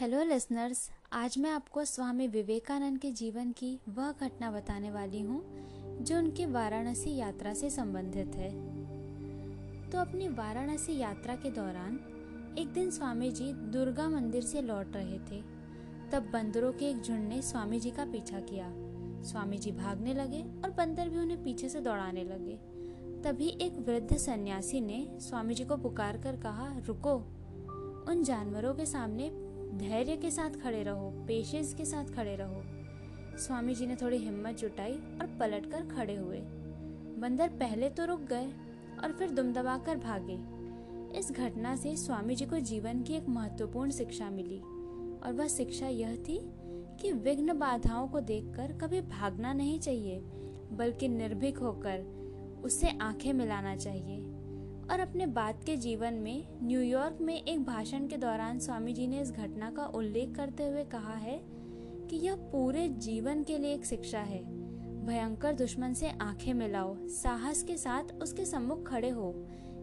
Hello listeners आज मैं आपको स्वामी विवेकानंद के जीवन की वह घटना बताने वाली हूँ, जो उनके वाराणसी यात्रा से संबंधित है। तो अपनी वाराणसी यात्रा के दौरान, एक दिन स्वामी जी दुर्गा मंदिर से लौट रहे थे। तब बंदरों के एक झुंड ने स्वामी जी का पीछा किया। स्वामी जी भागने लगे और बंदर भी उन्हें पीछे से दौड़ाने लगे। तभी एक वृद्ध सन्यासी ने स्वामी जी को पुकार कर कहा, रुको। उन जानवरों के सामने धैर्य के साथ खड़े रहो पेशेंस के साथ खड़े रहो। स्वामी जी ने थोड़ी हिम्मत जुटाई और पलट कर खड़े हुए। बंदर पहले तो रुक गए और फिर दुम दबाकर भागे। इस घटना से स्वामी जी को जीवन की एक महत्वपूर्ण शिक्षा मिली और वह शिक्षा यह थी कि विघ्न बाधाओं को देखकर कभी भागना नहीं चाहिए, बल्कि निर्भीक होकर उससे आँखें मिलाना चाहिए। और अपने बाद के जीवन में न्यूयॉर्क में एक भाषण के दौरान स्वामी जी ने इस घटना का उल्लेख करते हुए कहा है कि यह पूरे जीवन के लिए एक शिक्षा है। भयंकर दुश्मन से आँखें मिलाओ, साहस के साथ उसके सम्मुख खड़े हो।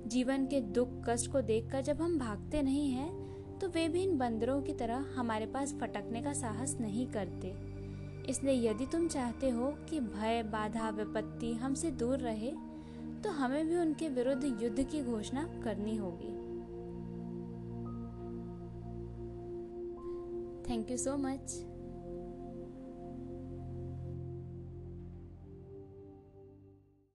जीवन के दुख कष्ट को देखकर जब हम भागते नहीं हैं तो वे भी इन बंदरों की तरह हमारे पास फटकने का साहस नहीं करते। इसलिए यदि तुम चाहते हो कि भय, बाधा, विपत्ति हमसे दूर रहे तो हमें भी उनके विरुद्ध युद्ध की घोषणा करनी होगी। Thank you so much